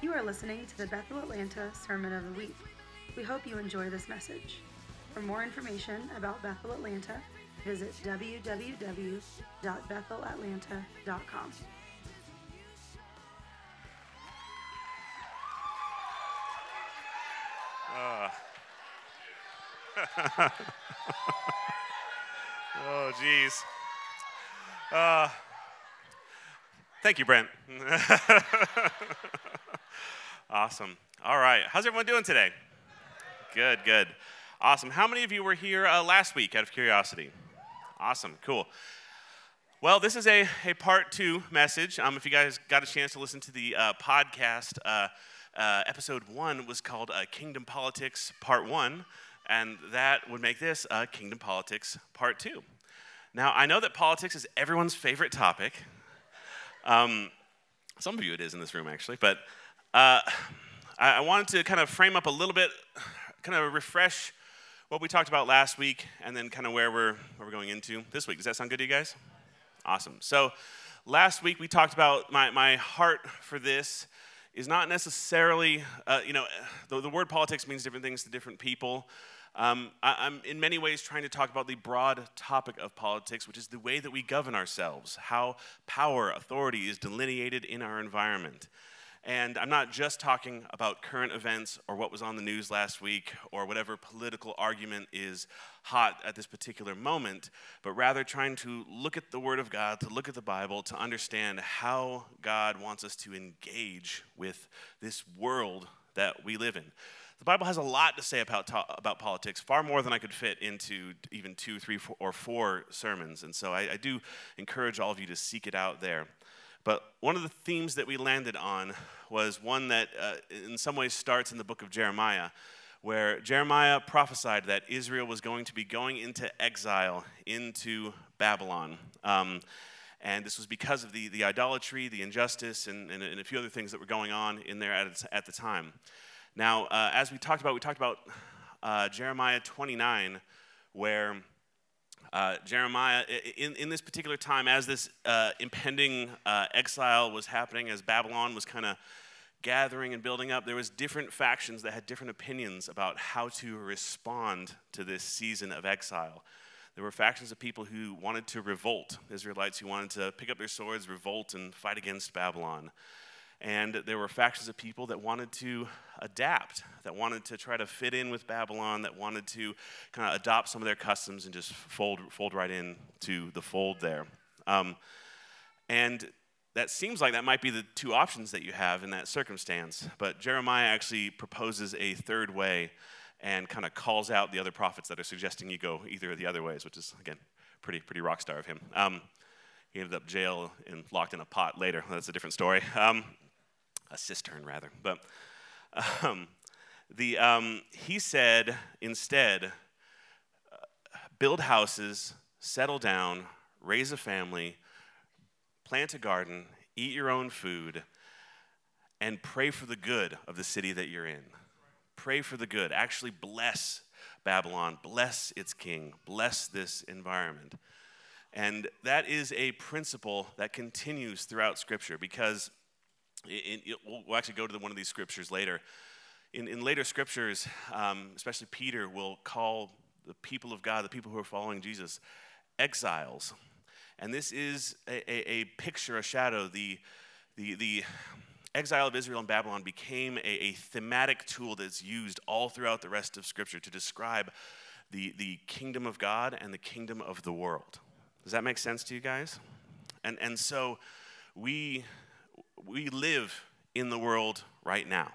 You are listening to the Bethel Atlanta Sermon of the Week. We hope you enjoy this message. For more information about Bethel Atlanta, visit www.bethelatlanta.com. Uh. oh, geez. Uh, thank you, Brent. awesome. All right. How's everyone doing today? Good, good. Awesome. How many of you were here uh, last week out of curiosity? Awesome. Cool. Well, this is a, a part two message. Um, if you guys got a chance to listen to the uh, podcast, uh, uh, episode one was called uh, Kingdom Politics Part One, and that would make this uh, Kingdom Politics Part Two. Now, I know that politics is everyone's favorite topic. Um, some of you it is in this room, actually, but uh, I, wanted to kind of frame up a little bit, kind of refresh what we talked about last week, and then kind of where we're, where we're going into this week. Does that sound good to you guys? Awesome. So, last week we talked about my, my heart for this is not necessarily, uh, you know, the, the, word politics means different things to different people. Um, I, am in many ways trying to talk about the broad topic of politics, which is the way that we govern ourselves, how power, authority is delineated in our environment. And I'm not just talking about current events or what was on the news last week or whatever political argument is hot at this particular moment, but rather trying to look at the Word of God, to look at the Bible, to understand how God wants us to engage with this world that we live in. The Bible has a lot to say about, about politics, far more than I could fit into even two, three, four, or four sermons. And so I, I do encourage all of you to seek it out there. But one of the themes that we landed on was one that, uh, in some ways, starts in the book of Jeremiah, where Jeremiah prophesied that Israel was going to be going into exile into Babylon. Um, and this was because of the, the idolatry, the injustice, and, and, and, a few other things that were going on in there at, at the time. Now, uh, as we talked about, we talked about uh, Jeremiah 29, where uh, Jeremiah, in, in this particular time, as this uh, impending uh, exile was happening, as Babylon was kind of gathering and building up, there was different factions that had different opinions about how to respond to this season of exile. There were factions of people who wanted to revolt, Israelites who wanted to pick up their swords, revolt, and fight against Babylon. And there were factions of people that wanted to adapt, that wanted to try to fit in with Babylon, that wanted to kind of adopt some of their customs and just fold, fold right in to the fold there. Um, and that seems like that might be the two options that you have in that circumstance. But Jeremiah actually proposes a third way and kind of calls out the other prophets that are suggesting you go either of the other ways, which is, again, pretty, pretty rock star of him. Um, he ended up jail and locked in a pot later. That's a different story. Um, a cistern rather. But um, the, um, he said instead, uh, build houses, settle down, raise a family, plant a garden, eat your own food, and pray for the good of the city that you're in. Pray for the good. Actually, bless Babylon, bless its king, bless this environment. And that is a principle that continues throughout Scripture because in, it, we'll actually go to one of these scriptures later. In, in later scriptures, um, especially Peter will call the people of God, the people who are following Jesus, exiles. And this is a, a, a picture, a shadow. The, the, the exile of Israel and Babylon became a, a thematic tool that's used all throughout the rest of Scripture to describe the, the kingdom of God and the kingdom of the world. Does that make sense to you guys? And, and so we we live in the world right now.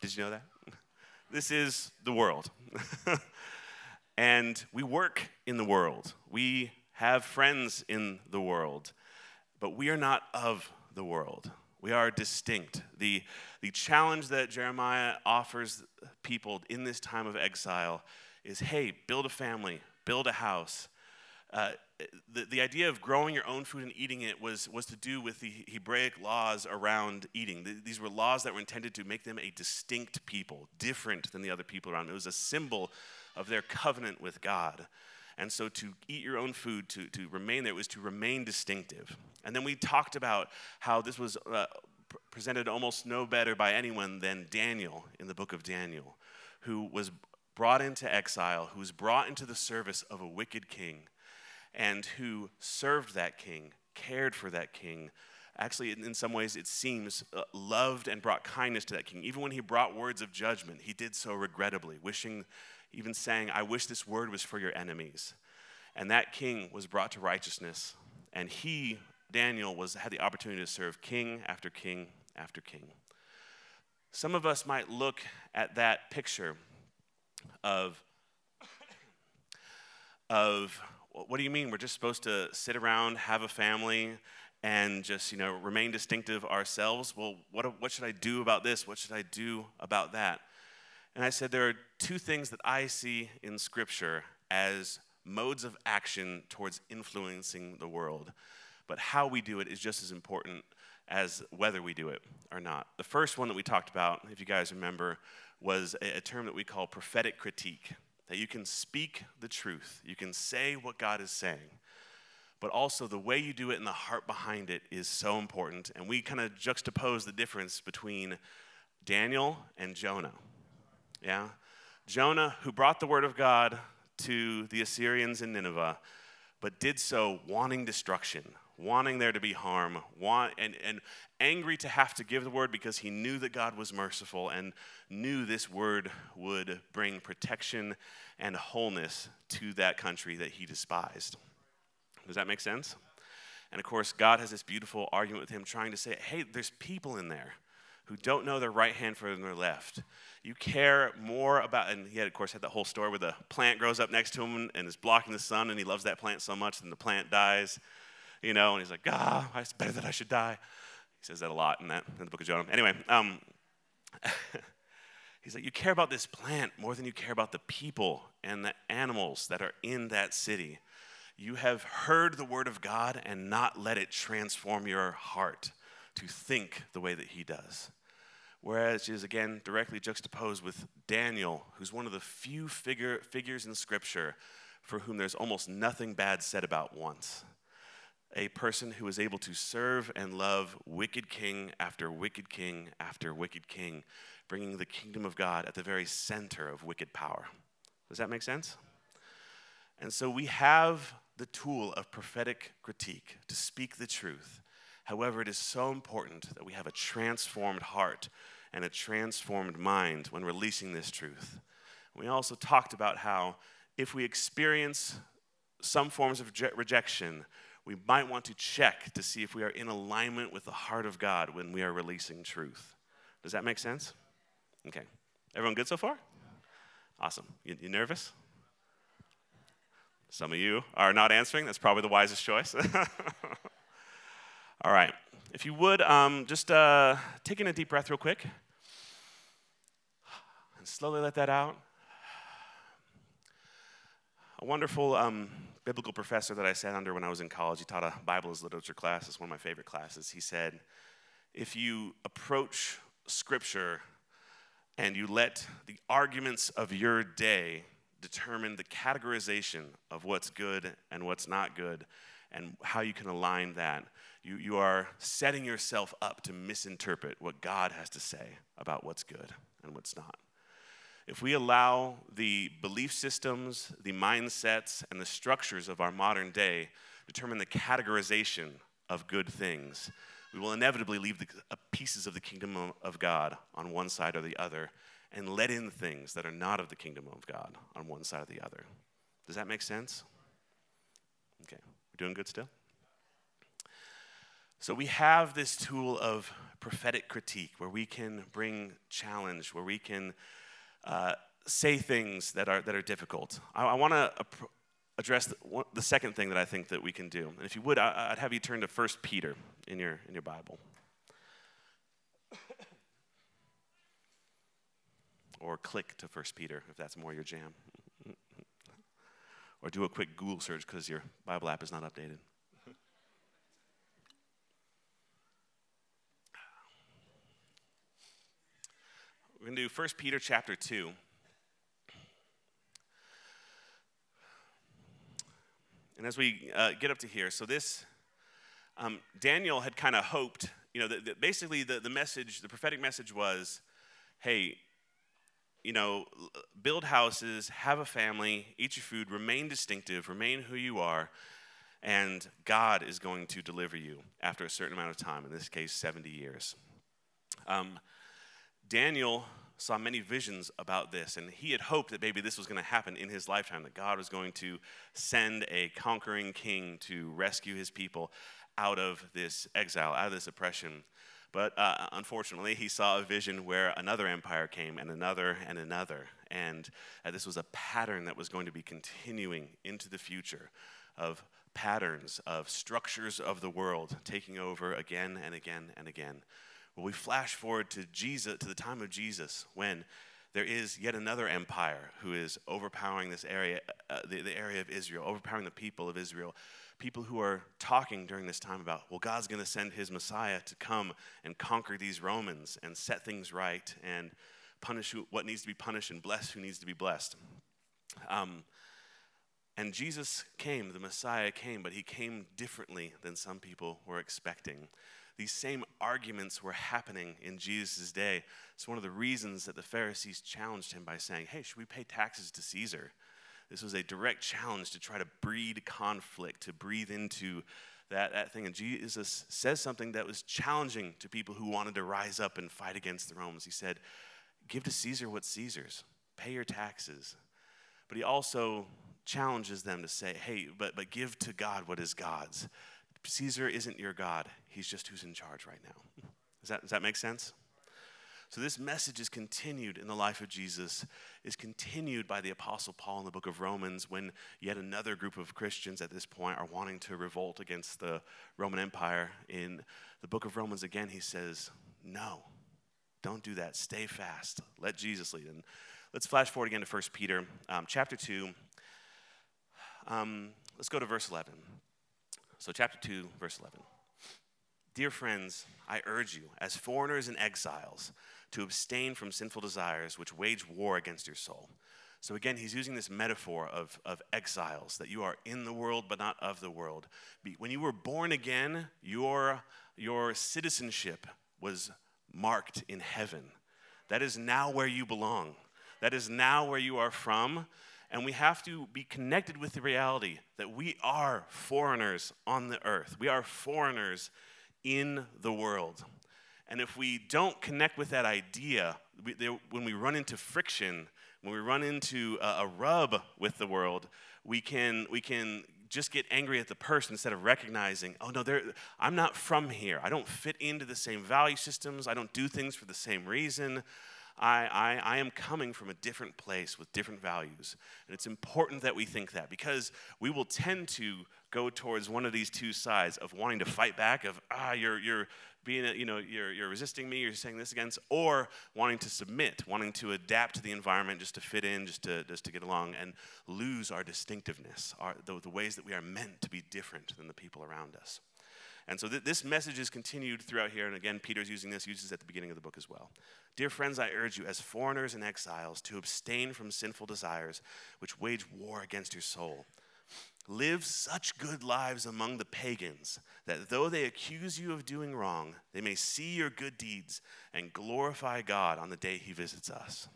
Did you know that? This is the world. and we work in the world. We have friends in the world. But we are not of the world. We are distinct. The, the challenge that Jeremiah offers people in this time of exile is hey, build a family, build a house. Uh, the, the idea of growing your own food and eating it was, was to do with the Hebraic laws around eating. The, these were laws that were intended to make them a distinct people, different than the other people around. It was a symbol of their covenant with God. And so to eat your own food, to, to remain there, was to remain distinctive. And then we talked about how this was uh, presented almost no better by anyone than Daniel in the book of Daniel, who was brought into exile, who was brought into the service of a wicked king, and who served that king, cared for that king. Actually, in some ways, it seems uh, loved and brought kindness to that king. Even when he brought words of judgment, he did so regrettably, wishing, even saying, I wish this word was for your enemies. And that king was brought to righteousness, and he, Daniel, was, had the opportunity to serve king after king after king. Some of us might look at that picture of, of what do you mean? We're just supposed to sit around, have a family, and just you know remain distinctive ourselves. Well, what, what should I do about this? What should I do about that? And I said there are two things that I see in Scripture as modes of action towards influencing the world. But how we do it is just as important as whether we do it or not. The first one that we talked about, if you guys remember, was a, a term that we call prophetic critique. That you can speak the truth, you can say what God is saying, but also the way you do it and the heart behind it is so important. And we kind of juxtapose the difference between Daniel and Jonah. Yeah? Jonah, who brought the word of God to the Assyrians in Nineveh, but did so wanting destruction, wanting there to be harm, want, and, and angry to have to give the word because he knew that God was merciful and knew this word would bring protection and wholeness to that country that he despised. Does that make sense? And of course, God has this beautiful argument with him, trying to say, hey, there's people in there who don't know their right hand from their left. You care more about, and he had, of course, had the whole story where the plant grows up next to him and is blocking the sun, and he loves that plant so much, and the plant dies, you know, and he's like, ah, it's better that I should die. He says that a lot in that in the book of Jonah. Anyway, um, he's like, you care about this plant more than you care about the people and the animals that are in that city. You have heard the word of God and not let it transform your heart to think the way that he does. Whereas is again directly juxtaposed with Daniel, who's one of the few figure, figures in Scripture for whom there's almost nothing bad said about once. A person who is able to serve and love wicked king after wicked king after wicked king, bringing the kingdom of God at the very center of wicked power. Does that make sense? And so we have the tool of prophetic critique to speak the truth However, it is so important that we have a transformed heart and a transformed mind when releasing this truth. We also talked about how if we experience some forms of rejection, we might want to check to see if we are in alignment with the heart of God when we are releasing truth. Does that make sense? Okay. Everyone good so far? Awesome. You, you nervous? Some of you are not answering. That's probably the wisest choice. All right. If you would, um, just uh, in a deep breath real quick. And slowly let that out. A wonderful um, biblical professor that I sat under when I was in college, he taught a Bible as literature class. It's one of my favorite classes. He said, if you approach Scripture and you let the arguments of your day determine the categorization of what's good and what's not good and how you can align that, you, you are setting yourself up to misinterpret what God has to say about what's good and what's not. If we allow the belief systems, the mindsets, and the structures of our modern day determine the categorization of good things, we will inevitably leave the uh, pieces of the kingdom of God on one side or the other and let in things that are not of the kingdom of God on one side or the other. Does that make sense? Okay, we're doing good still? So we have this tool of prophetic critique where we can bring challenge, where we can uh, say things that are, that are difficult. I, I want to address the, the, second thing that I think that we can do. And if you would, I, would have you turn to 1 Peter in your, in your Bible. or click to 1 Peter if that's more your jam. or do a quick Google search because your Bible app is not updated. We're going to do 1 Peter chapter 2. And as we uh, get up to here, so this, um, Daniel had kind of hoped you know, the, basically the, the message, the prophetic message was, hey, you know, build houses, have a family, eat your food, remain distinctive, remain who you are, and God is going to deliver you after a certain amount of time, in this case, 70 years. Um, Daniel saw many visions about this, and he had hoped that maybe this was going to happen in his lifetime, that God was going to send a conquering king to rescue his people out of this exile, out of this oppression. But uh, unfortunately, he saw a vision where another empire came and another and another. And uh, this was a pattern that was going to be continuing into the future of patterns of structures of the world taking over again and again and again. Well, we flash forward to Jesus, to the time of Jesus, when there is yet another empire who is overpowering this area, uh, the, the area of Israel, overpowering the people of Israel. People who are talking during this time about, well, God's going to send his Messiah to come and conquer these Romans and set things right and punish who, what needs to be punished and bless who needs to be blessed. Um, and Jesus came, the Messiah came, but he came differently than some people were expecting these same arguments were happening in Jesus' day. It's one of the reasons that the Pharisees challenged him by saying, Hey, should we pay taxes to Caesar? This was a direct challenge to try to breed conflict, to breathe into that, that thing. And Jesus says something that was challenging to people who wanted to rise up and fight against the Romans. He said, Give to Caesar what's Caesar's, pay your taxes. But he also challenges them to say, Hey, but, but give to God what is God's. Caesar isn't your God, he's just who's in charge right now. Does that, does that make sense? So, this message is continued in the life of Jesus, is continued by the Apostle Paul in the book of Romans when yet another group of Christians at this point are wanting to revolt against the Roman Empire. In the book of Romans, again, he says, No, don't do that. Stay fast. Let Jesus lead. And let's flash forward again to 1 Peter um, chapter 2. Um, let's go to verse 11. So, chapter 2, verse 11. Dear friends, I urge you, as foreigners and exiles, to abstain from sinful desires which wage war against your soul. So, again, he's using this metaphor of, of exiles, that you are in the world but not of the world. When you were born again, your, your citizenship was marked in heaven. That is now where you belong. That is now where you are from. And we have to be connected with the reality that we are foreigners on the earth. We are foreigners in the world. And if we don't connect with that idea, we, they, when we run into friction, when we run into a, a rub with the world, we can, we can just get angry at the person instead of recognizing, oh no, I'm not from here. I don't fit into the same value systems. I don't do things for the same reason. I, I, I am coming from a different place with different values. And it's important that we think that because we will tend to go towards one of these two sides of wanting to fight back, of, ah, you're, you're being, you know, you're, you're resisting me, you're saying this against, or wanting to submit, wanting to adapt to the environment just to fit in, just to, just to get along, and lose our distinctiveness, our, the, the ways that we are meant to be different than the people around us. And so th- this message is continued throughout here. And again, Peter's using this, uses at the beginning of the book as well. Dear friends, I urge you, as foreigners and exiles, to abstain from sinful desires which wage war against your soul. Live such good lives among the pagans that though they accuse you of doing wrong, they may see your good deeds and glorify God on the day he visits us.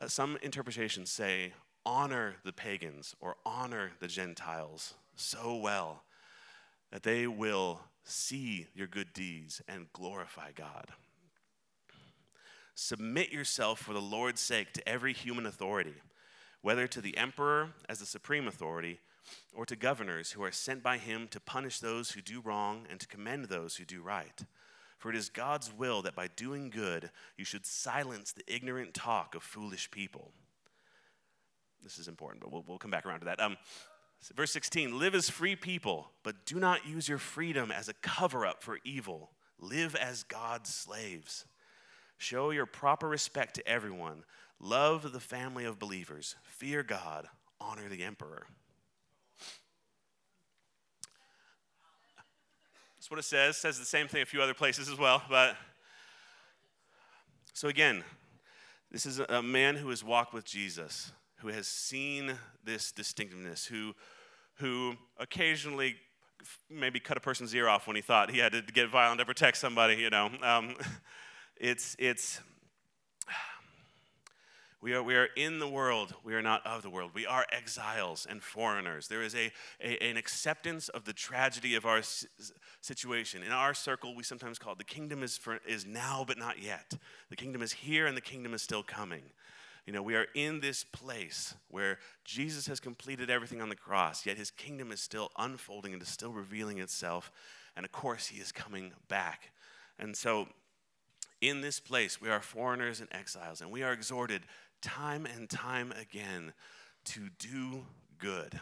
Uh, some interpretations say, honor the pagans or honor the Gentiles so well that they will see your good deeds and glorify God. Submit yourself for the Lord's sake to every human authority, whether to the emperor as the supreme authority or to governors who are sent by him to punish those who do wrong and to commend those who do right. For it is God's will that by doing good you should silence the ignorant talk of foolish people. This is important, but we'll, we'll come back around to that. Um, Verse 16 Live as free people, but do not use your freedom as a cover up for evil. Live as God's slaves. Show your proper respect to everyone. Love the family of believers. Fear God. Honor the emperor. That's what it says. It says the same thing a few other places as well. But so again, this is a man who has walked with Jesus who has seen this distinctiveness, who, who occasionally maybe cut a person's ear off when he thought he had to get violent to protect somebody, you know. Um, it's, it's, we are, we are in the world, we are not of the world. We are exiles and foreigners. There is a, a an acceptance of the tragedy of our situation. In our circle, we sometimes call it the kingdom is, for, is now but not yet. The kingdom is here and the kingdom is still coming. You know, we are in this place where Jesus has completed everything on the cross, yet his kingdom is still unfolding and is still revealing itself. And of course, he is coming back. And so, in this place, we are foreigners and exiles, and we are exhorted time and time again to do good.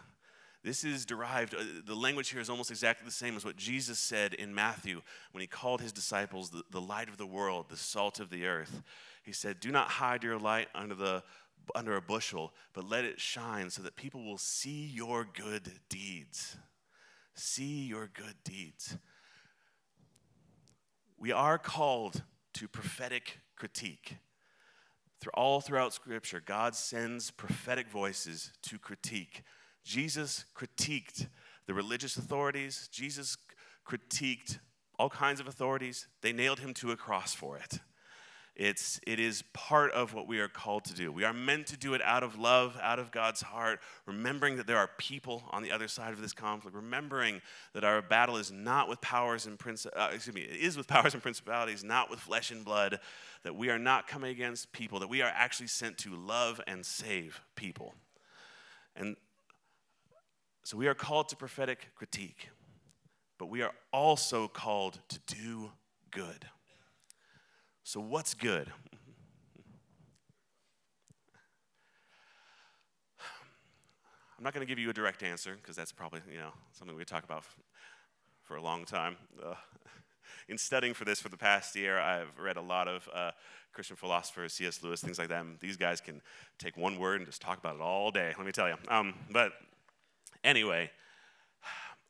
This is derived, uh, the language here is almost exactly the same as what Jesus said in Matthew when he called his disciples the, the light of the world, the salt of the earth. He said, Do not hide your light under, the, under a bushel, but let it shine so that people will see your good deeds. See your good deeds. We are called to prophetic critique. Through all throughout Scripture, God sends prophetic voices to critique. Jesus critiqued the religious authorities, Jesus critiqued all kinds of authorities. They nailed him to a cross for it. It's, it is part of what we are called to do. We are meant to do it out of love, out of God's heart, remembering that there are people on the other side of this conflict, remembering that our battle is not with powers and prince, uh, excuse me, it is with powers and principalities, not with flesh and blood, that we are not coming against people, that we are actually sent to love and save people. And so we are called to prophetic critique, but we are also called to do good. So, what's good? I'm not going to give you a direct answer because that's probably you know something we talk about for a long time. Uh, in studying for this for the past year, I've read a lot of uh, Christian philosophers, C.S. Lewis, things like that. And these guys can take one word and just talk about it all day. Let me tell you. Um, but anyway,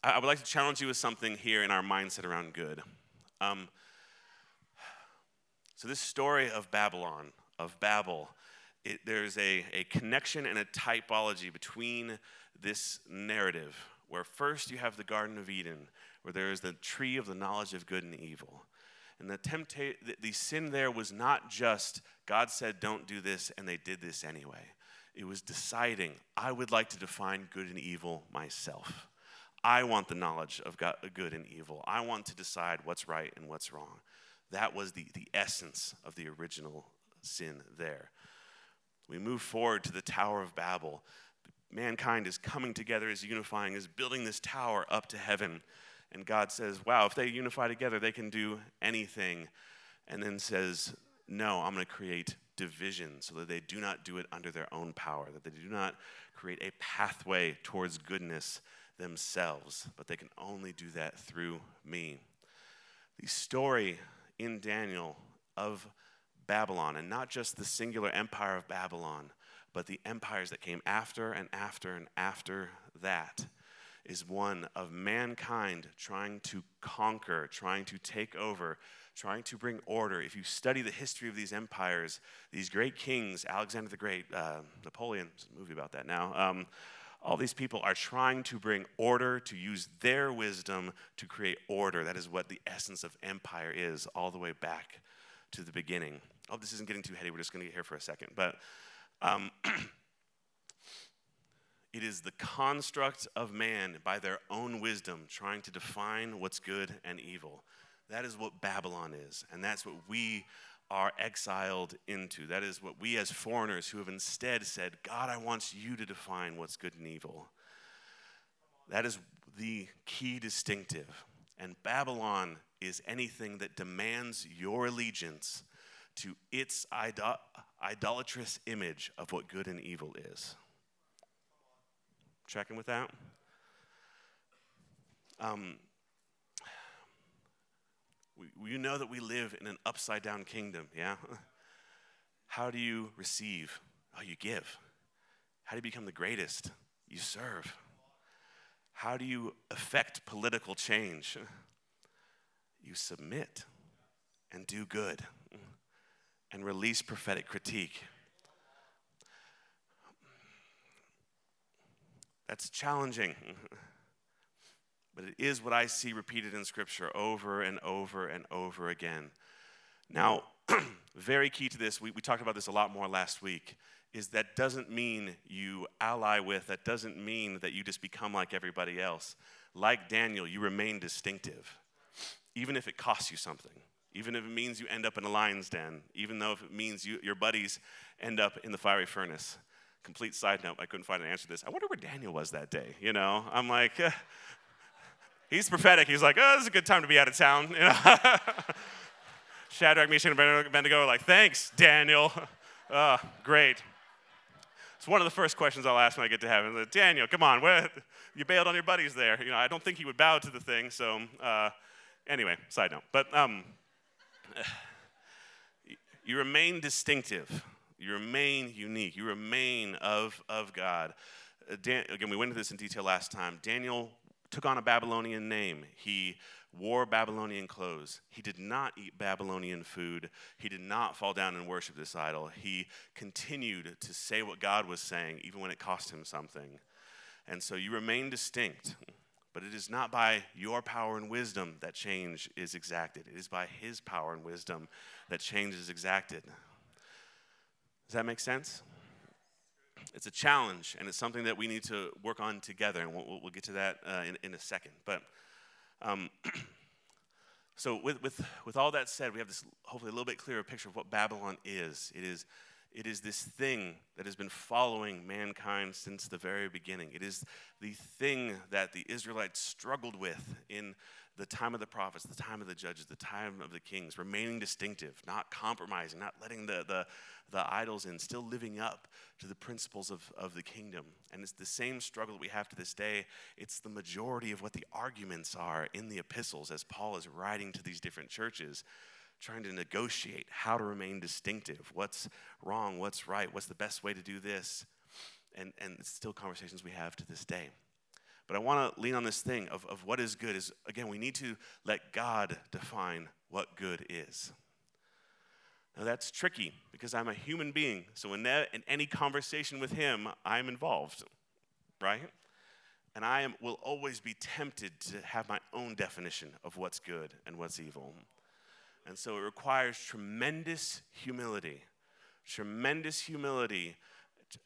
I, would like to challenge you with something here in our mindset around good. Um, so, this story of Babylon, of Babel, it, there's a, a connection and a typology between this narrative, where first you have the Garden of Eden, where there is the tree of the knowledge of good and evil. And the, tempta- the, the sin there was not just God said, don't do this, and they did this anyway. It was deciding, I would like to define good and evil myself. I want the knowledge of God, good and evil. I want to decide what's right and what's wrong. That was the, the essence of the original sin there. We move forward to the Tower of Babel. Mankind is coming together, is unifying, is building this tower up to heaven. And God says, Wow, if they unify together, they can do anything. And then says, No, I'm going to create division so that they do not do it under their own power, that they do not create a pathway towards goodness themselves, but they can only do that through me. The story in Daniel of Babylon, and not just the singular empire of Babylon, but the empires that came after and after and after that, is one of mankind trying to conquer, trying to take over, trying to bring order. If you study the history of these empires, these great kings, Alexander the Great, uh, Napoleon, there's a movie about that now. Um, all these people are trying to bring order, to use their wisdom to create order. That is what the essence of empire is, all the way back to the beginning. Oh, this isn't getting too heady. We're just going to get here for a second. But um, it is the construct of man by their own wisdom trying to define what's good and evil. That is what Babylon is. And that's what we are exiled into. That is what we as foreigners who have instead said, God, I want you to define what's good and evil. That is the key distinctive. And Babylon is anything that demands your allegiance to its idol- idolatrous image of what good and evil is. Checking with that? Um, we, you know that we live in an upside down kingdom, yeah? How do you receive? Oh, you give. How do you become the greatest? You serve. How do you affect political change? You submit and do good and release prophetic critique. That's challenging. but it is what I see repeated in Scripture over and over and over again. Now, very key to this, we, we talked about this a lot more last week, is that doesn't mean you ally with, that doesn't mean that you just become like everybody else. Like Daniel, you remain distinctive, even if it costs you something, even if it means you end up in a lion's den, even though if it means you, your buddies end up in the fiery furnace. Complete side note, I couldn't find an answer to this. I wonder where Daniel was that day, you know? I'm like, uh, He's prophetic. He's like, oh, this is a good time to be out of town. You know? Shadrach, Meshach, and Abednego are like, thanks, Daniel. Oh, great. It's one of the first questions I'll ask when I get to heaven. Daniel, come on, where, you bailed on your buddies there. You know, I don't think he would bow to the thing. So, uh, anyway, side note. But um, you remain distinctive. You remain unique. You remain of, of God. Uh, Dan, again, we went into this in detail last time. Daniel took on a Babylonian name. He wore Babylonian clothes. He did not eat Babylonian food. He did not fall down and worship this idol. He continued to say what God was saying, even when it cost him something. And so you remain distinct. But it is not by your power and wisdom that change is exacted. It is by his power and wisdom that change is exacted. Does that make sense? It's a challenge, and it's something that we need to work on together, and we'll, we'll get to that uh, in, in a second. But um, so, with, with, with all that said, we have this hopefully a little bit clearer picture of what Babylon is. It is it is this thing that has been following mankind since the very beginning. It is the thing that the Israelites struggled with in the time of the prophets, the time of the judges, the time of the kings, remaining distinctive, not compromising, not letting the, the, the idols in, still living up to the principles of, of the kingdom. And it's the same struggle that we have to this day. It's the majority of what the arguments are in the epistles as Paul is writing to these different churches, trying to negotiate how to remain distinctive. What's wrong? What's right? What's the best way to do this? And, and it's still conversations we have to this day. But I want to lean on this thing of, of what is good is, again, we need to let God define what good is. Now that's tricky because I'm a human being. So in, that, in any conversation with him, I'm involved, right? And I am, will always be tempted to have my own definition of what's good and what's evil. And so it requires tremendous humility, tremendous humility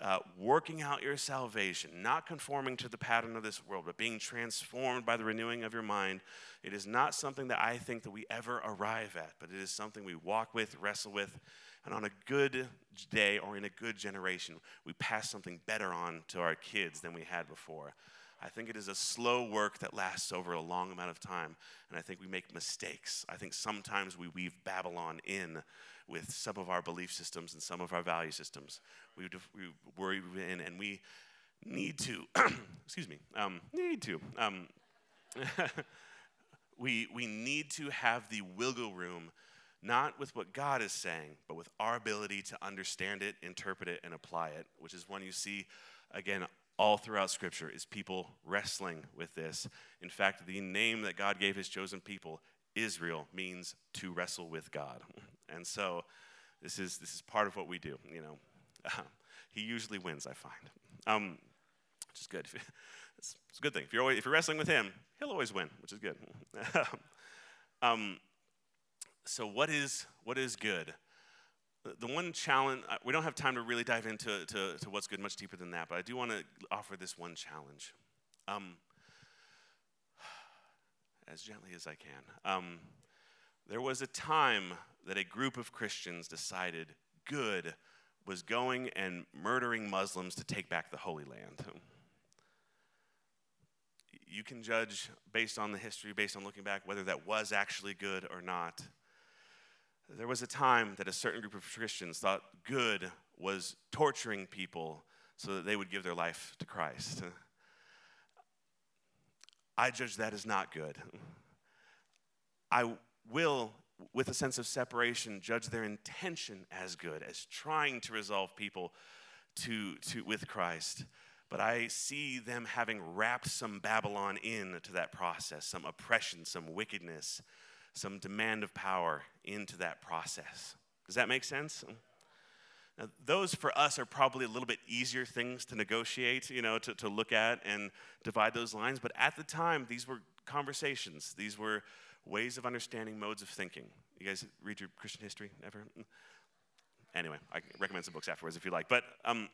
uh, working out your salvation, not conforming to the pattern of this world, but being transformed by the renewing of your mind. It is not something that I think that we ever arrive at, but it is something we walk with, wrestle with, and on a good day or in a good generation, we pass something better on to our kids than we had before. I think it is a slow work that lasts over a long amount of time, and I think we make mistakes. I think sometimes we weave Babylon in with some of our belief systems and some of our value systems. We, we worry in, and we need to, excuse me, um, need to. Um, we, we need to have the wiggle room, not with what God is saying, but with our ability to understand it, interpret it, and apply it, which is one you see, again, all throughout Scripture, is people wrestling with this. In fact, the name that God gave his chosen people, Israel, means to wrestle with God. And so this is, this is part of what we do, you know. he usually wins, I find, um, which is good. it's, it's, a good thing. If you're, always, if you're wrestling with him, he'll always win, which is good. um, so what is, what is good? The one challenge, uh, we don't have time to really dive into to, to what's good much deeper than that, but I do want to offer this one challenge. Um, as gently as I can. Um, there was a time that a group of Christians decided good was going and murdering Muslims to take back the Holy Land. You can judge based on the history, based on looking back, whether that was actually good or not. There was a time that a certain group of Christians thought good was torturing people so that they would give their life to Christ. I judge that as not good. I will, with a sense of separation, judge their intention as good, as trying to resolve people to, to, with Christ. But I see them having wrapped some Babylon into that process, some oppression, some wickedness, some demand of power into that process. Does that make sense? Now, those for us are probably a little bit easier things to negotiate, you know, to, to look at and divide those lines. But at the time, these were conversations. These were ways of understanding modes of thinking. You guys read your Christian history ever? Anyway, I recommend some books afterwards if you like. But um,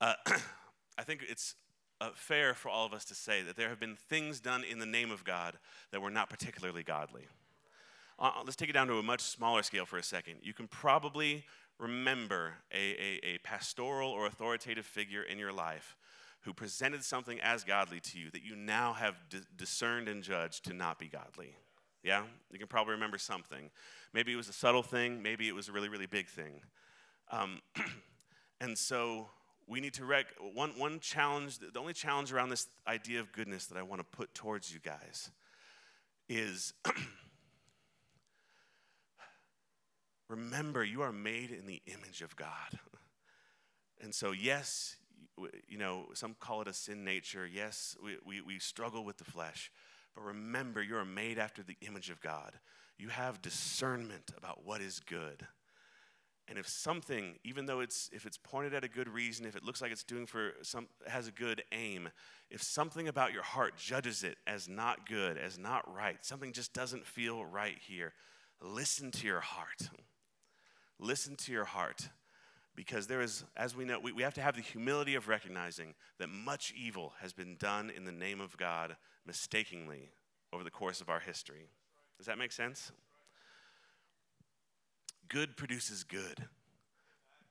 uh, I think it's uh, fair for all of us to say that there have been things done in the name of God that were not particularly godly. Uh, let's take it down to a much smaller scale for a second. You can probably remember a, a, a pastoral or authoritative figure in your life who presented something as godly to you that you now have d- discerned and judged to not be godly. Yeah? You can probably remember something. Maybe it was a subtle thing, maybe it was a really, really big thing. Um, and so we need to rec one, one challenge, the only challenge around this idea of goodness that I want to put towards you guys is remember you are made in the image of God. And so, yes, you know, some call it a sin nature. Yes, we, we, we struggle with the flesh. But remember, you are made after the image of God. You have discernment about what is good. And if something, even though it's if it's pointed at a good reason, if it looks like it's doing for some has a good aim, if something about your heart judges it as not good, as not right, something just doesn't feel right here, listen to your heart. Listen to your heart because there is, as we know, we, we have to have the humility of recognizing that much evil has been done in the name of God mistakenly over the course of our history. Does that make sense? Good produces good.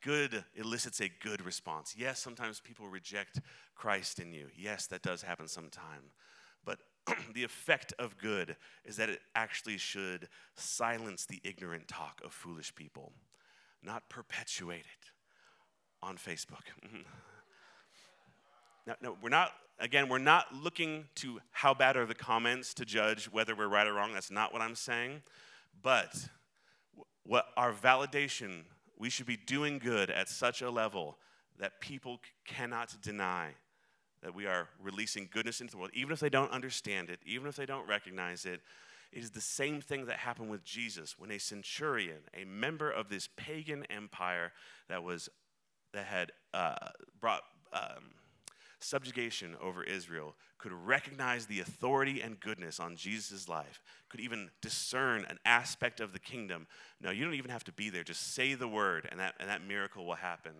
Good elicits a good response. Yes, sometimes people reject Christ in you. Yes, that does happen sometime. But the effect of good is that it actually should silence the ignorant talk of foolish people not perpetuate it on Facebook. Mm-hmm. now, no, we're not, again, we're not looking to how bad are the comments to judge whether we're right or wrong. That's not what I'm saying. But what our validation, we should be doing good at such a level that people cannot deny that we are releasing goodness into the world, even if they don't understand it, even if they don't recognize it, it is the same thing that happened with Jesus. When a centurion, a member of this pagan empire that was that had uh, brought um, subjugation over Israel, could recognize the authority and goodness on Jesus' life, could even discern an aspect of the kingdom. No, you don't even have to be there. Just say the word, and that, and that miracle will happen.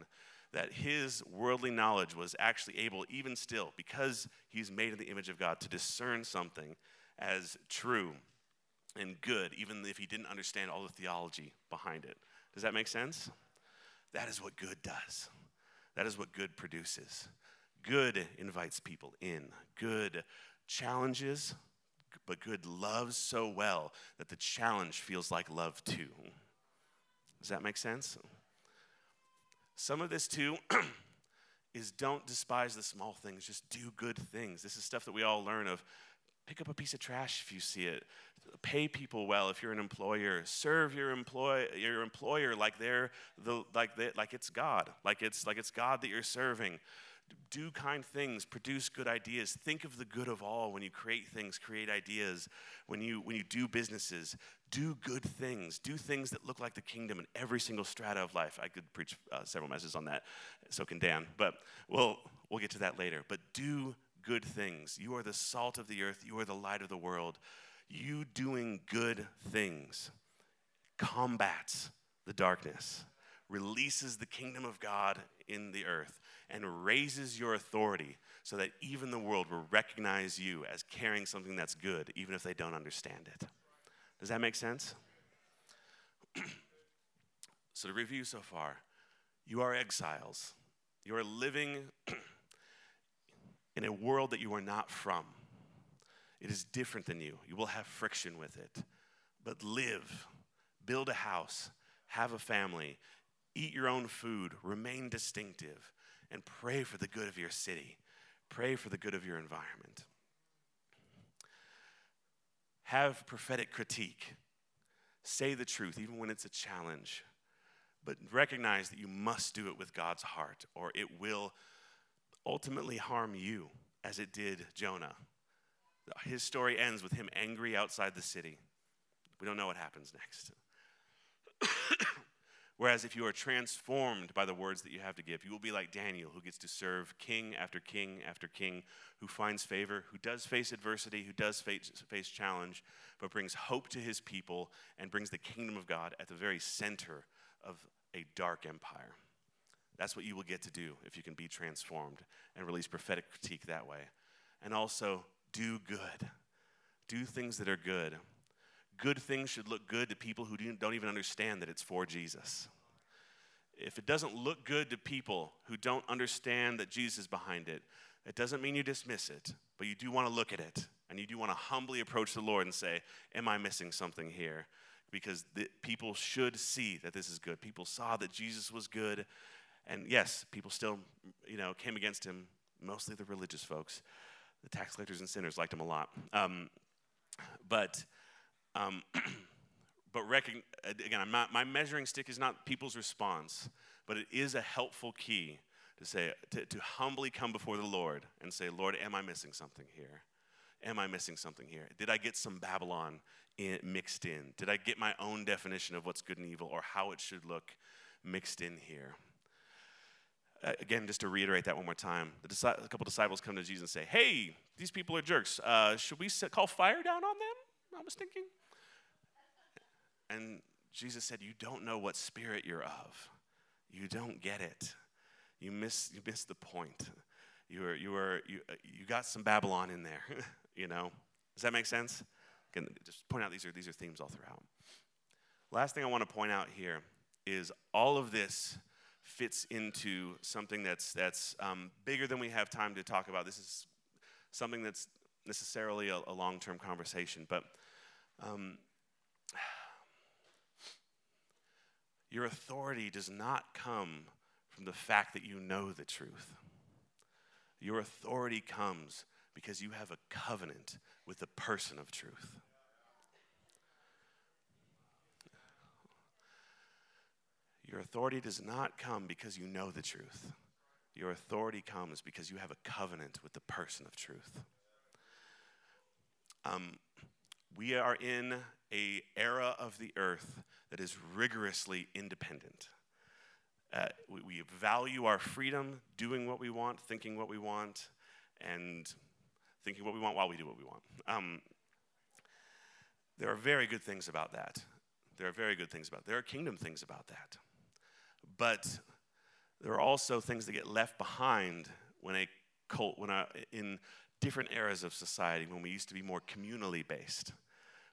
That his worldly knowledge was actually able, even still, because he's made in the image of God, to discern something as true and good, even if he didn't understand all the theology behind it. Does that make sense? That is what good does. That is what good produces. Good invites people in, good challenges, but good loves so well that the challenge feels like love too. Does that make sense? Some of this too is don't despise the small things, just do good things. This is stuff that we all learn of pick up a piece of trash if you see it pay people well if you're an employer serve your employ your employer like they're the like they, like it's god like it's like it's god that you're serving do kind things produce good ideas. Think of the good of all when you create things create ideas. When you when you do businesses do good things. Do things that look like the kingdom in every single strata of life. I could preach uh, several messages on that. So can dan. But we'll we'll get to that later. But do good things. You are the salt of the earth. You are the light of the world. You doing good things combats the darkness, releases the kingdom of God in the earth, and raises your authority so that even the world will recognize you as carrying something that's good, even if they don't understand it. Does that make sense? so, to review so far, you are exiles. You are living in a world that you are not from. It is different than you. You will have friction with it. But live, build a house, have a family, eat your own food, remain distinctive, and pray for the good of your city. Pray for the good of your environment. Have prophetic critique. Say the truth, even when it's a challenge. But recognize that you must do it with God's heart, or it will ultimately harm you as it did Jonah his story ends with him angry outside the city. We don't know what happens next. Whereas if you are transformed by the words that you have to give, you will be like Daniel, who gets to serve king after king after king, who finds favor, who does face adversity, who does face, face challenge, but brings hope to his people and brings the kingdom of God at the very center of a dark empire. That's what you will get to do if you can be transformed and release prophetic critique that way. And also, do good. Do things that are good good things should look good to people who don't even understand that it's for Jesus. If it doesn't look good to people who don't understand that Jesus is behind it, it doesn't mean you dismiss it, but you do want to look at it and you do want to humbly approach the Lord and say, Am I missing something here? Because people should see that this is good. People saw that Jesus was good. And yes, people still, you know, came against him, mostly the religious folks. The tax collectors and sinners liked him a lot. Um, but um, but recogn- again, not, my measuring stick is not people's response, but it is a helpful key to say, to, to humbly come before the Lord and say, Lord, am I missing something here? Am I missing something here? Did I get some Babylon in, mixed in? Did I get my own definition of what's good and evil or how it should look mixed in here? Uh, again, just to reiterate that one more time, the a couple disciples come to Jesus and say, Hey, these people are jerks. Uh, should we call fire down on them? I was thinking. And Jesus said, You don't know what spirit you're of. You don't get it. You miss, you miss the point. You, are, you, are, you, you got some Babylon in there, you know? Does that make sense? Can just point out these are, these are themes all throughout. Last thing I want to point out here is all of this fits into something that's, that's um, bigger than we have time to talk about. This is something that's necessarily a, a long term conversation, but um, Your authority does not come from the fact that you know the truth. Your authority comes because you have a covenant with the person of truth. Your authority does not come because you know the truth. Your authority comes because you have a covenant with the person of truth. Um, we are in a era of the earth that is rigorously independent. Uh, we, we, value our freedom, doing what we want, thinking what we want, and thinking what we want while we do what we want. Um, there are very good things about that. There are very good things about. There are kingdom things about that. But there are also things that get left behind when a cult, when a, in different eras of society, when we used to be more communally based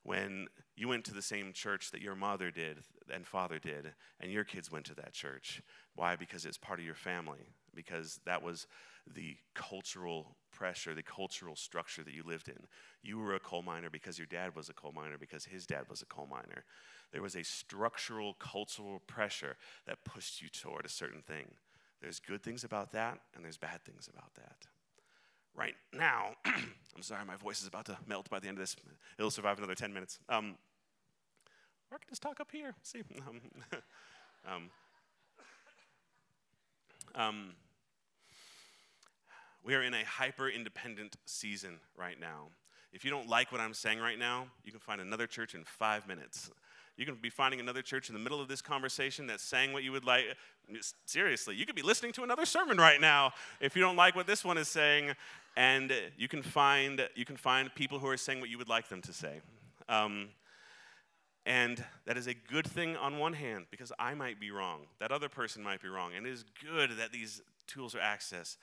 when you went to the same church that your mother did and father did, and your kids went to that church. Why? Because it's part of your family, because that was the cultural pressure, the cultural structure that you lived in. You were a coal miner because your dad was a coal miner, because his dad was a coal miner. There was a structural, cultural pressure that pushed you toward a certain thing. There's good things about that, and there's bad things about that right now. I'm sorry, my voice is about to melt by the end of this. It'll survive another 10 minutes. Um, or I can just talk up here. See. Um, um, um, we are in a hyper independent season right now. If you don't like what I'm saying right now, you can find another church in five minutes. You can be finding another church in the middle of this conversation that's saying what you would like. Seriously, you could be listening to another sermon right now if you don't like what this one is saying, and you can find you can find people who are saying what you would like them to say. Um, and that is a good thing on one hand because I might be wrong, that other person might be wrong, and it is good that these tools are accessed.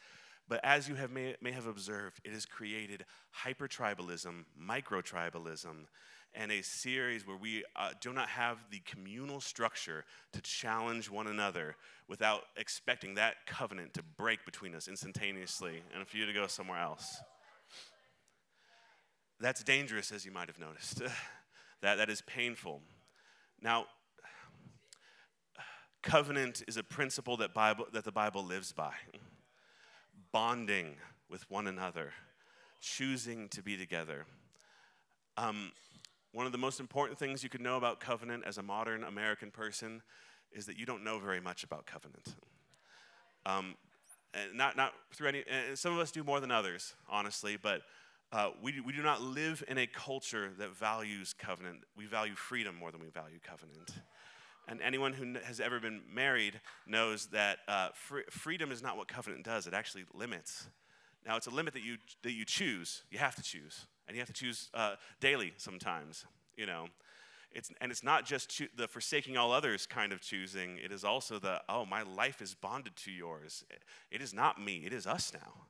But as you have may, may have observed, it has created hyper tribalism, micro tribalism, and a series where we uh, do not have the communal structure to challenge one another without expecting that covenant to break between us instantaneously and for you to go somewhere else. That's dangerous, as you might have noticed. that, that is painful. Now, covenant is a principle that, Bible, that the Bible lives by bonding with one another, choosing to be together. Um, one of the most important things you could know about covenant as a modern American person is that you don't know very much about covenant. Um, not, not through any, and some of us do more than others, honestly, but uh, we, we do not live in a culture that values covenant. We value freedom more than we value covenant. And anyone who has ever been married knows that uh, fr- freedom is not what covenant does, it actually limits. Now, it's a limit that you, that you choose. You have to choose. And you have to choose uh, daily sometimes, you know. It's, and it's not just cho- the forsaking all others kind of choosing, it is also the, oh, my life is bonded to yours. It is not me, it is us now.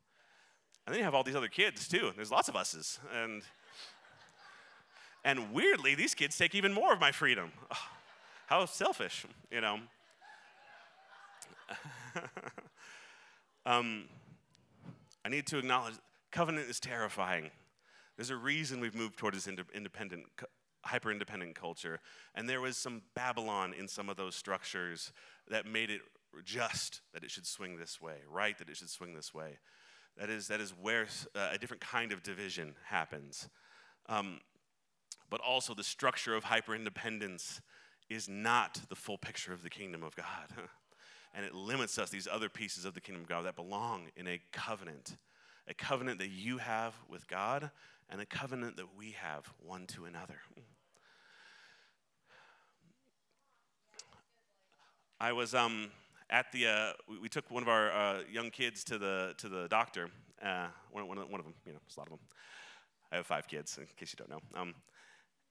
And then you have all these other kids too, there's lots of us's. And, and weirdly, these kids take even more of my freedom. Oh, how selfish, you know. um, I need to acknowledge covenant is terrifying. There's a reason we've moved toward this independent, hyper independent culture. And there was some Babylon in some of those structures that made it just that it should swing this way, right? That it should swing this way. That is, that is where uh, a different kind of division happens. Um, but also, the structure of hyper independence is not the full picture of the kingdom of God. and it limits us, these other pieces of the kingdom of God that belong in a covenant, a covenant that you have with God, and a covenant that we have one to another. I was um, at the, uh, we, took one of our uh, young kids to the, to the doctor. Uh, one, one, one, of them, you know, a lot of them. I have five kids, in case you don't know. Um,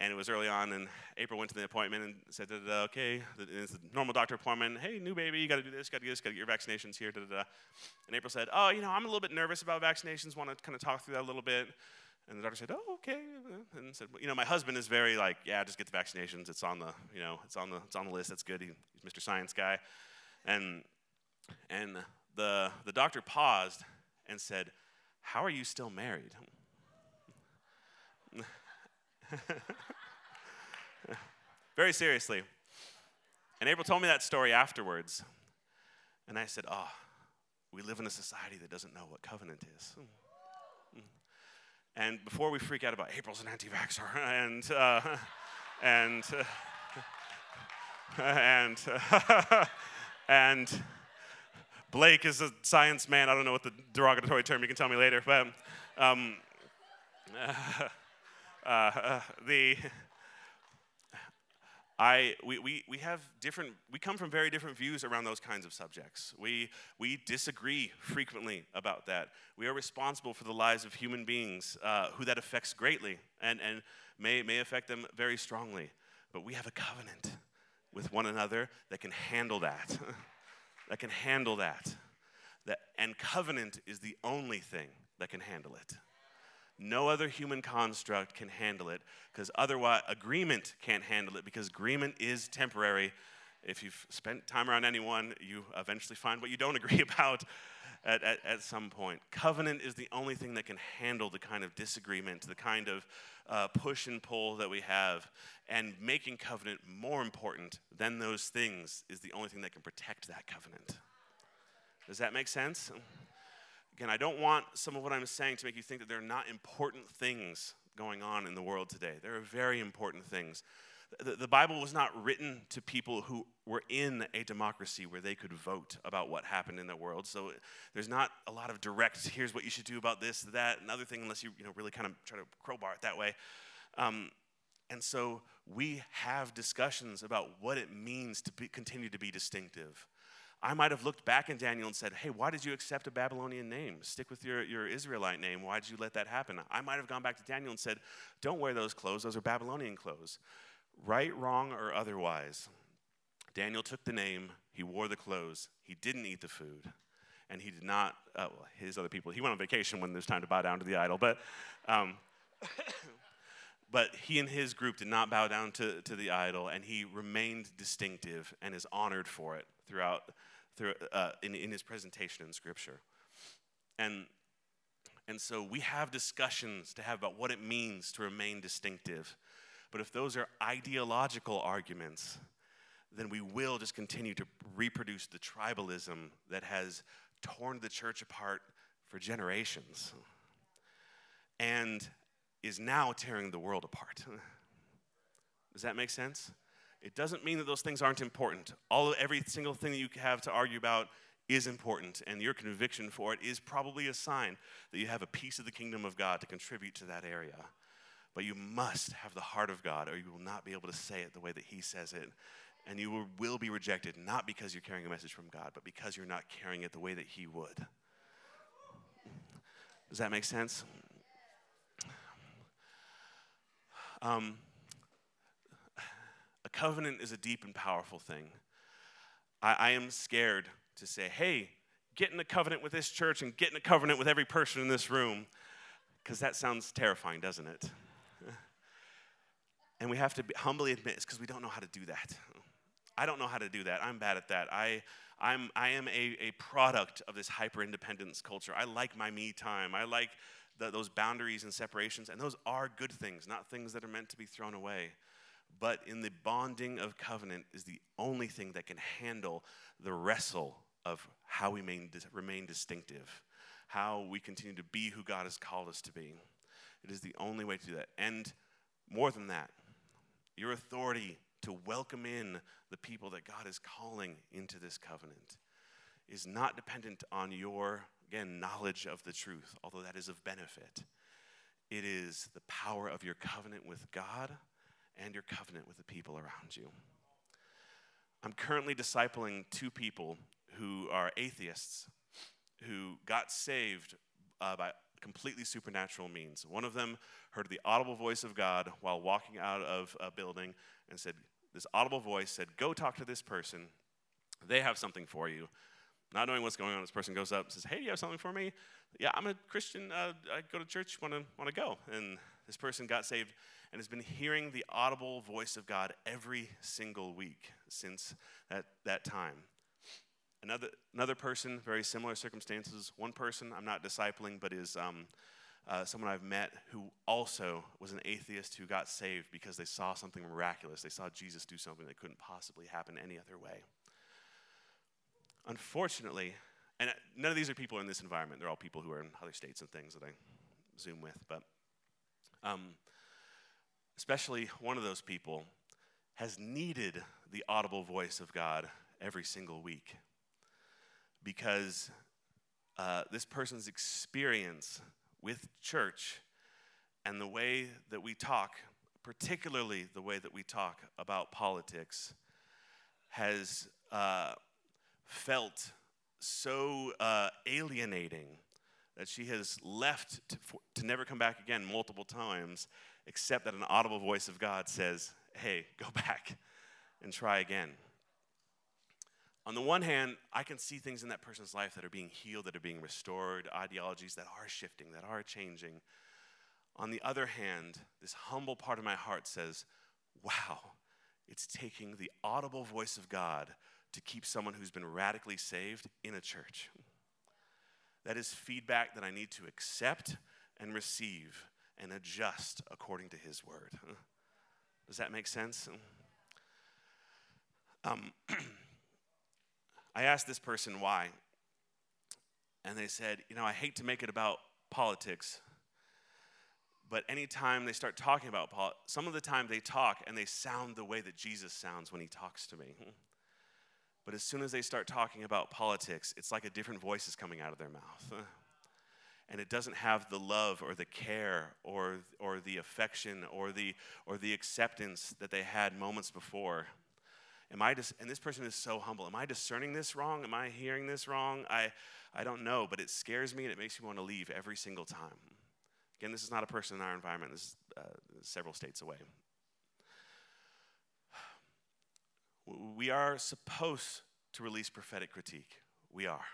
and it was early on, and April went to the appointment and said, da, da, da, okay, it's a normal doctor appointment. Hey, new baby, you got to do this, got to do this, got to get your vaccinations here. Da, da, da. And April said, oh, you know, I'm a little bit nervous about vaccinations, want to kind of talk through that a little bit. And the doctor said, oh, okay. And said, you know, my husband is very like, yeah, just get the vaccinations. It's on the, you know, it's on the, it's on the list. That's good. He, he's Mr. Science guy. And, and the, the doctor paused and said, how are you still married? Very seriously. And April told me that story afterwards. And I said, Oh, we live in a society that doesn't know what covenant is. And before we freak out about April's an anti vaxxer and, uh, and, uh, and, uh, and Blake is a science man. I don't know what the derogatory term, you can tell me later. But um, uh, the I, we, we, we have different, we come from very different views around those kinds of subjects. We, we disagree frequently about that. We are responsible for the lives of human beings uh, who that affects greatly and, and may, may affect them very strongly. But we have a covenant with one another that can handle that. that can handle that. that. And covenant is the only thing that can handle it. No other human construct can handle it because otherwise, agreement can't handle it because agreement is temporary. If you've spent time around anyone, you eventually find what you don't agree about at, at, at some point. Covenant is the only thing that can handle the kind of disagreement, the kind of uh, push and pull that we have. And making covenant more important than those things is the only thing that can protect that covenant. Does that make sense? Again, I don't want some of what I'm saying to make you think that there are not important things going on in the world today. There are very important things. The, the, Bible was not written to people who were in a democracy where they could vote about what happened in the world. So there's not a lot of direct, here's what you should do about this, that, another thing, unless you, you know, really kind of try to crowbar it that way. Um, and so we have discussions about what it means to be, continue to be distinctive. I might have looked back in Daniel and said, Hey, why did you accept a Babylonian name? Stick with your, your Israelite name. Why did you let that happen? I might have gone back to Daniel and said, Don't wear those clothes. Those are Babylonian clothes. Right, wrong, or otherwise, Daniel took the name, he wore the clothes, he didn't eat the food, and he did not, uh, well, his other people, he went on vacation when there's time to bow down to the idol, but. Um, but he and his group did not bow down to, to the idol, and he remained distinctive and is honored for it throughout through, uh, in, in his presentation in Scripture. And, and so we have discussions to have about what it means to remain distinctive. But if those are ideological arguments, then we will just continue to reproduce the tribalism that has torn the church apart for generations and is now tearing the world apart. Does that make sense? It doesn't mean that those things aren't important. All every single thing that you have to argue about is important, and your conviction for it is probably a sign that you have a piece of the kingdom of God to contribute to that area. But you must have the heart of God, or you will not be able to say it the way that He says it. And you will, will be rejected, not because you're carrying a message from God, but because you're not carrying it the way that He would. Does that make sense? Um, covenant is a deep and powerful thing. I, I am scared to say, hey, get in a covenant with this church and get in a covenant with every person in this room, because that sounds terrifying, doesn't it? and we have to be, humbly admit it's because we don't know how to do that. I don't know how to do that. I'm bad at that. I, I'm, I am a, a product of this hyper independence culture. I like my me time. I like the, those boundaries and separations, and those are good things, not things that are meant to be thrown away. But in the bonding of covenant is the only thing that can handle the wrestle of how we remain, remain distinctive, how we continue to be who God has called us to be. It is the only way to do that. And more than that, your authority to welcome in the people that God is calling into this covenant is not dependent on your, again, knowledge of the truth, although that is of benefit. It is the power of your covenant with God and your covenant with the people around you. I'm currently discipling two people who are atheists who got saved uh, by completely supernatural means. One of them heard the audible voice of God while walking out of a building and said, This audible voice said, Go talk to this person. They have something for you. Not knowing what's going on, this person goes up and says, Hey, do you have something for me? Yeah, I'm a Christian. Uh, I go to church. Want to want to go? And this person got saved and has been hearing the audible voice of God every single week since that, that time. Another, another person, very similar circumstances. One person I'm not discipling, but is um, uh, someone I've met who also was an atheist who got saved because they saw something miraculous. They saw Jesus do something that couldn't possibly happen any other way. Unfortunately, and none of these are people in this environment. They're all people who are in other states and things that I Zoom with. But um, especially one of those people, has needed the audible voice of God every single week because uh, this person's experience with church and the way that we talk, particularly the way that we talk about politics, has uh, felt so uh, alienating that she has left to, for, to never come back again multiple times, except that an audible voice of God says, Hey, go back and try again. On the one hand, I can see things in that person's life that are being healed, that are being restored, ideologies that are shifting, that are changing. On the other hand, this humble part of my heart says, Wow, it's taking the audible voice of God to keep someone who's been radically saved in a church. That is feedback that I need to accept and receive and adjust according to His word. Does that make sense? Um, I asked this person why, and they said, You know, I hate to make it about politics, but anytime they start talking about politics, some of the time they talk and they sound the way that Jesus sounds when He talks to me. But as soon as they start talking about politics, it's like a different voice is coming out of their mouth. And it doesn't have the love or the care or, or the affection or the, or the acceptance that they had moments before. Am I dis- and this person is so humble. Am I discerning this wrong? Am I hearing this wrong? I, I don't know, but it scares me and it makes me want to leave every single time. Again, this is not a person in our environment, this is uh, several states away. We are supposed to release prophetic critique. We are.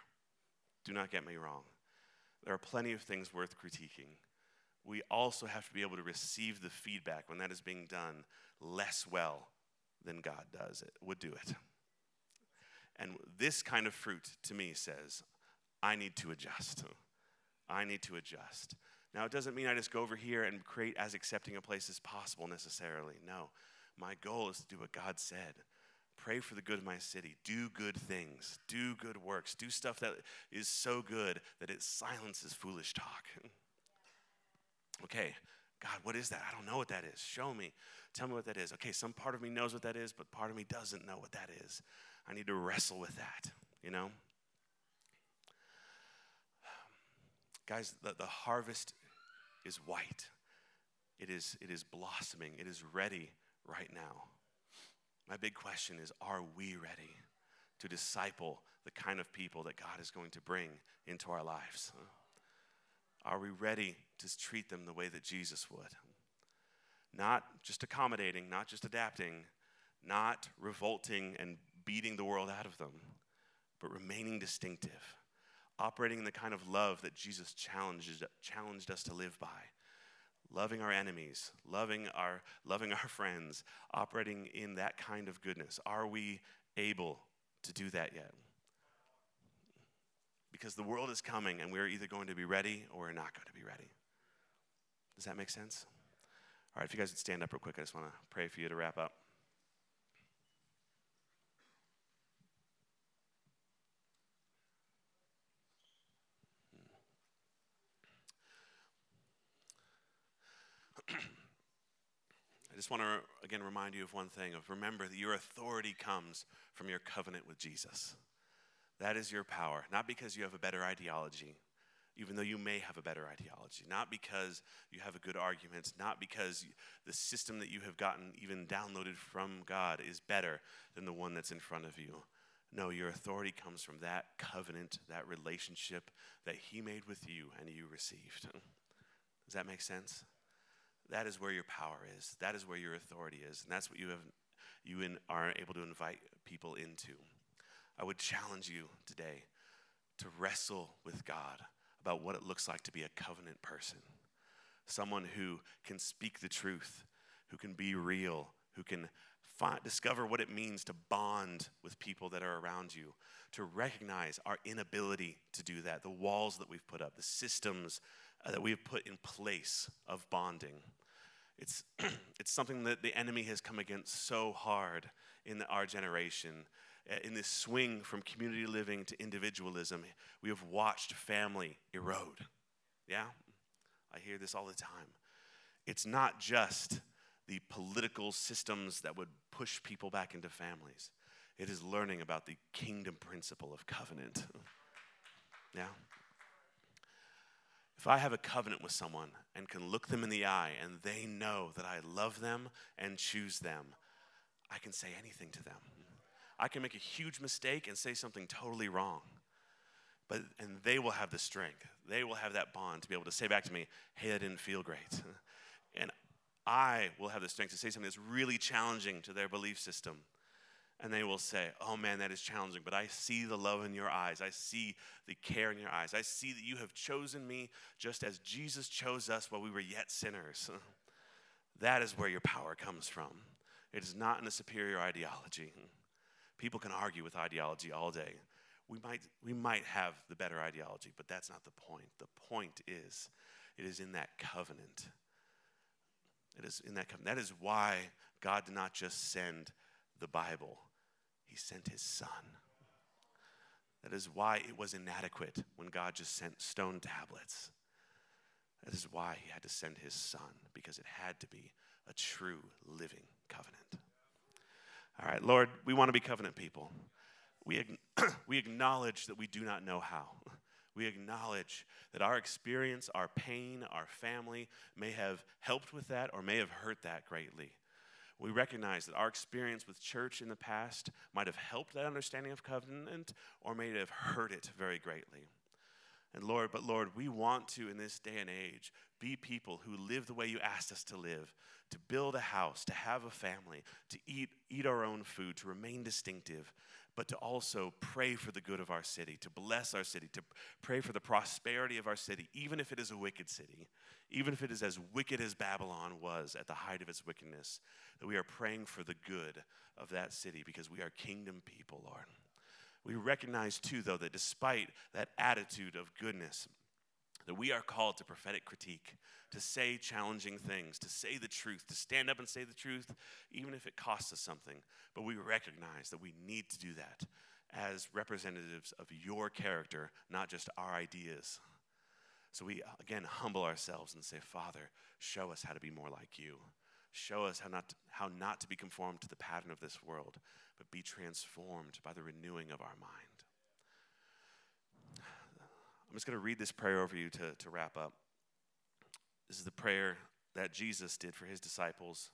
Do not get me wrong. There are plenty of things worth critiquing. We also have to be able to receive the feedback when that is being done less well than God does it, would do it. And this kind of fruit to me says, I need to adjust. I need to adjust. Now, it doesn't mean I just go over here and create as accepting a place as possible necessarily. No. My goal is to do what God said Pray for the good of my city. Do good things. Do good works. Do stuff that is so good that it silences foolish talk. okay, God, what is that? I don't know what that is. Show me. Tell me what that is. Okay, some part of me knows what that is, but part of me doesn't know what that is. I need to wrestle with that, you know? Guys, the, the harvest is white. It is, it is blossoming. It is ready right now My big question is are we ready to disciple the kind of people that God is going to bring into our lives? Are we ready to treat them the way that Jesus would? Not just accommodating, not just adapting, not revolting and beating the world out of them, but remaining distinctive, operating in the kind of love that Jesus challenged, challenged us to live by. Loving our enemies, loving our, loving our friends, operating in that kind of goodness. Are we able to do that yet? Because the world is coming and we're either going to be ready or we're not going to be ready. Does that make sense? All right, if you guys would stand up real quick, I just want to pray for you to wrap up. Just want to again remind you of one thing of remember that your authority comes from your covenant with Jesus. That is your power, not because you have a better ideology, even though you may have a better ideology, not because you have a good argument, not because the system that you have gotten even downloaded from God is better than the one that's in front of you. No, your authority comes from that covenant, that relationship that He made with you and you received. Does that make sense? That is where your power is. That is where your authority is. And that's what you, have, you in, are able to invite people into. I would challenge you today to wrestle with God about what it looks like to be a covenant person. Someone who can speak the truth, who can be real, who can find, discover what it means to bond with people that are around you, to recognize our inability to do that, the walls that we've put up, the systems uh, that we've put in place of bonding. It's, it's something that the enemy has come against so hard in our generation. Uh, in this swing from community living to individualism, we have watched family erode. Yeah? I hear this all the time. It's not just the political systems that would push people back into families, it is learning about the kingdom principle of covenant. Yeah? If I have a covenant with someone and can look them in the eye and they know that I love them and choose them, I can say anything to them. I can make a huge mistake and say something totally wrong. But and they will have the strength. They will have that bond to be able to say back to me, "Hey, that didn't feel great." and I will have the strength to say something that's really challenging to their belief system and they will say, Oh man, that is challenging, but I see the love in your eyes. I see the care in your eyes. I see that you have chosen me just as Jesus chose us while we were yet sinners. that is where your power comes from. It is not in a superior ideology. People can argue with ideology all day. We might, we might have the better ideology, but that's not the point. The point is, it is in that covenant. It is in that covenant. That is why God did not just send the Bible he sent his son. That is why it was inadequate when God just sent stone tablets. That is why he had to send his son, because it had to be a true living covenant. All right, Lord, we want to be covenant people. We, we acknowledge that we do not know how. We acknowledge that our experience, our pain, our family may have helped with that or may have hurt that greatly we recognize that our experience with church in the past might have helped that understanding of covenant or may have hurt it very greatly. And Lord, but Lord, we want to, in this day and age, be people who live the way you asked us to live, to build a house, to have a family, to eat, eat our own food, to remain distinctive, but to also pray for the good of our city, to bless our city, to pray for the prosperity of our city, even if it is a wicked city, even if it is as wicked as Babylon was at the height of its wickedness, that we are praying for the good of that city because we are kingdom people, Lord. We recognize too, though, that despite that attitude of goodness, that we are called to prophetic critique, to say challenging things, to say the truth, to stand up and say the truth, even if it costs us something. But we recognize that we need to do that as representatives of your character, not just our ideas. So we, again, humble ourselves and say, Father, show us how to be more like you. Show us how not, to, how not to be conformed to the pattern of this world, but be transformed by the renewing of our mind. I'm just going to read this prayer over you to, to wrap up. This is the prayer that Jesus did for his disciples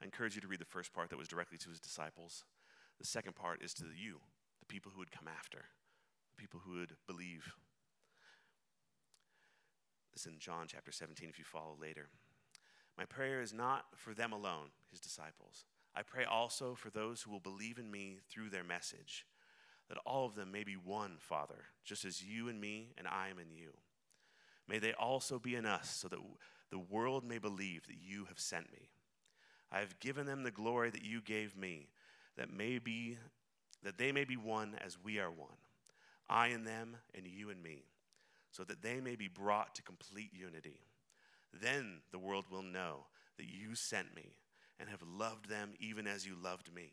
I encourage you to read the first part that was directly to his disciples. The second part is to you, the people who would come after, the people who would believe. This is in John chapter 17, if you follow later. My prayer is not for them alone, his disciples. I pray also for those who will believe in me through their message, that all of them may be one, Father, just as you and me and I am in you. May they also be in us, so that the world may believe that you have sent me. I have given them the glory that you gave me, that may be that they may be one as we are one. I and them and you and me, so that they may be brought to complete unity. Then the world will know that you sent me and have loved them even as you loved me.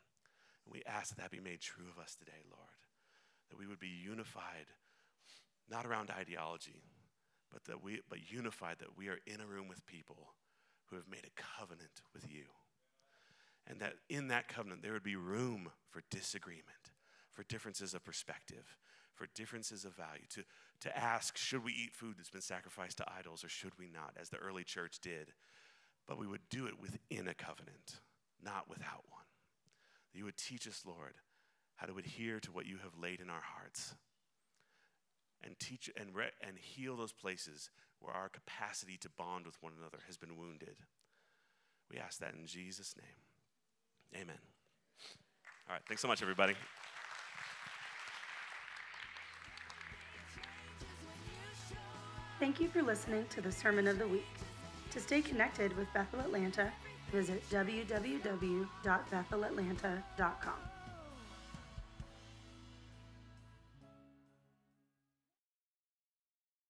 And we ask that that be made true of us today, Lord, that we would be unified, not around ideology, but that we but unified that we are in a room with people who have made a covenant with you. And that in that covenant there would be room for disagreement, for differences of perspective, for differences of value, to, to ask, should we eat food that's been sacrificed to idols or should we not, as the early church did? But we would do it within a covenant, not without one. That you would teach us, Lord, how to adhere to what you have laid in our hearts and teach and, re- and heal those places where our capacity to bond with one another has been wounded. We ask that in Jesus' name. Amen. All right, thanks so much, everybody. Thank you for listening to the Sermon of the Week. To stay connected with Bethel Atlanta, visit www.bethelatlanta.com.